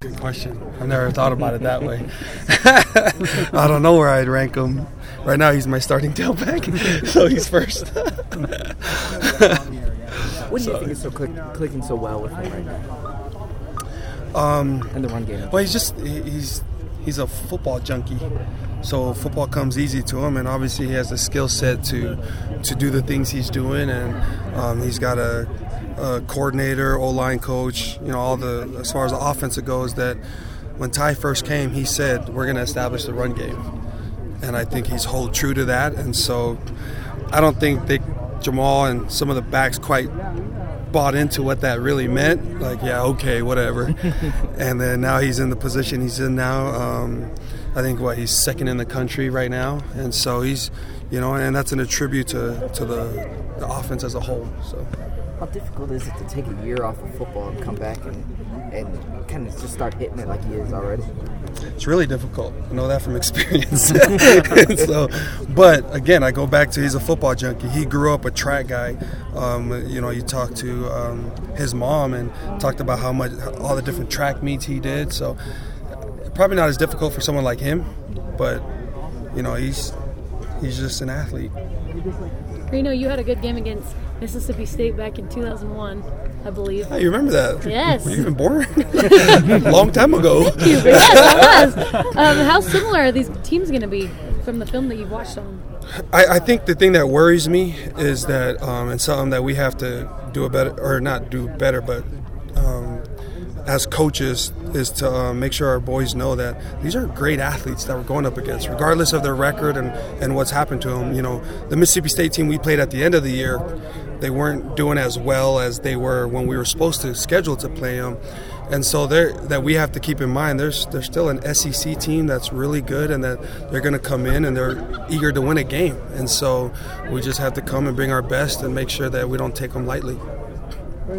Good question. I never thought about it that way. I don't know where I'd rank him. Right now, he's my starting tailback, so he's first. what do you think is so click, clicking so well with him right now? Um, in the run game. Well, he's just he's he's a football junkie, so football comes easy to him, and obviously he has the skill set to to do the things he's doing, and um, he's got a, a coordinator, O line coach, you know, all the as far as the offense goes. That when Ty first came, he said we're going to establish the run game, and I think he's hold true to that, and so I don't think they Jamaal and some of the backs quite bought into what that really meant. Like, yeah, okay, whatever. and then now he's in the position he's in now. Um, I think what he's second in the country right now, and so he's, you know, and that's an attribute to to the, the offense as a whole. So. How difficult is it to take a year off of football and come back and, and kind of just start hitting it like he is already? It's really difficult. I know that from experience. so, but again, I go back to he's a football junkie. He grew up a track guy. Um, you know, you talked to um, his mom and talked about how much all the different track meets he did. So, probably not as difficult for someone like him, but you know, he's he's just an athlete. Reno, you had a good game against Mississippi State back in 2001, I believe. Oh, you remember that? Yes. Were you even born? Long time ago. Thank you. Yes, I was. Um, how similar are these teams going to be from the film that you've watched on? I, I, think the thing that worries me is that, um, and something that we have to do a better, or not do better, but um, as coaches, is to uh, make sure our boys know that these are great athletes that we're going up against, regardless of their record and, and what's happened to them. You know, the Mississippi State team we played at the end of the year, they weren't doing as well as they were when we were supposed to schedule to play them. And so that we have to keep in mind, there's there's still an SEC team that's really good, and that they're going to come in and they're eager to win a game. And so we just have to come and bring our best and make sure that we don't take them lightly. Good.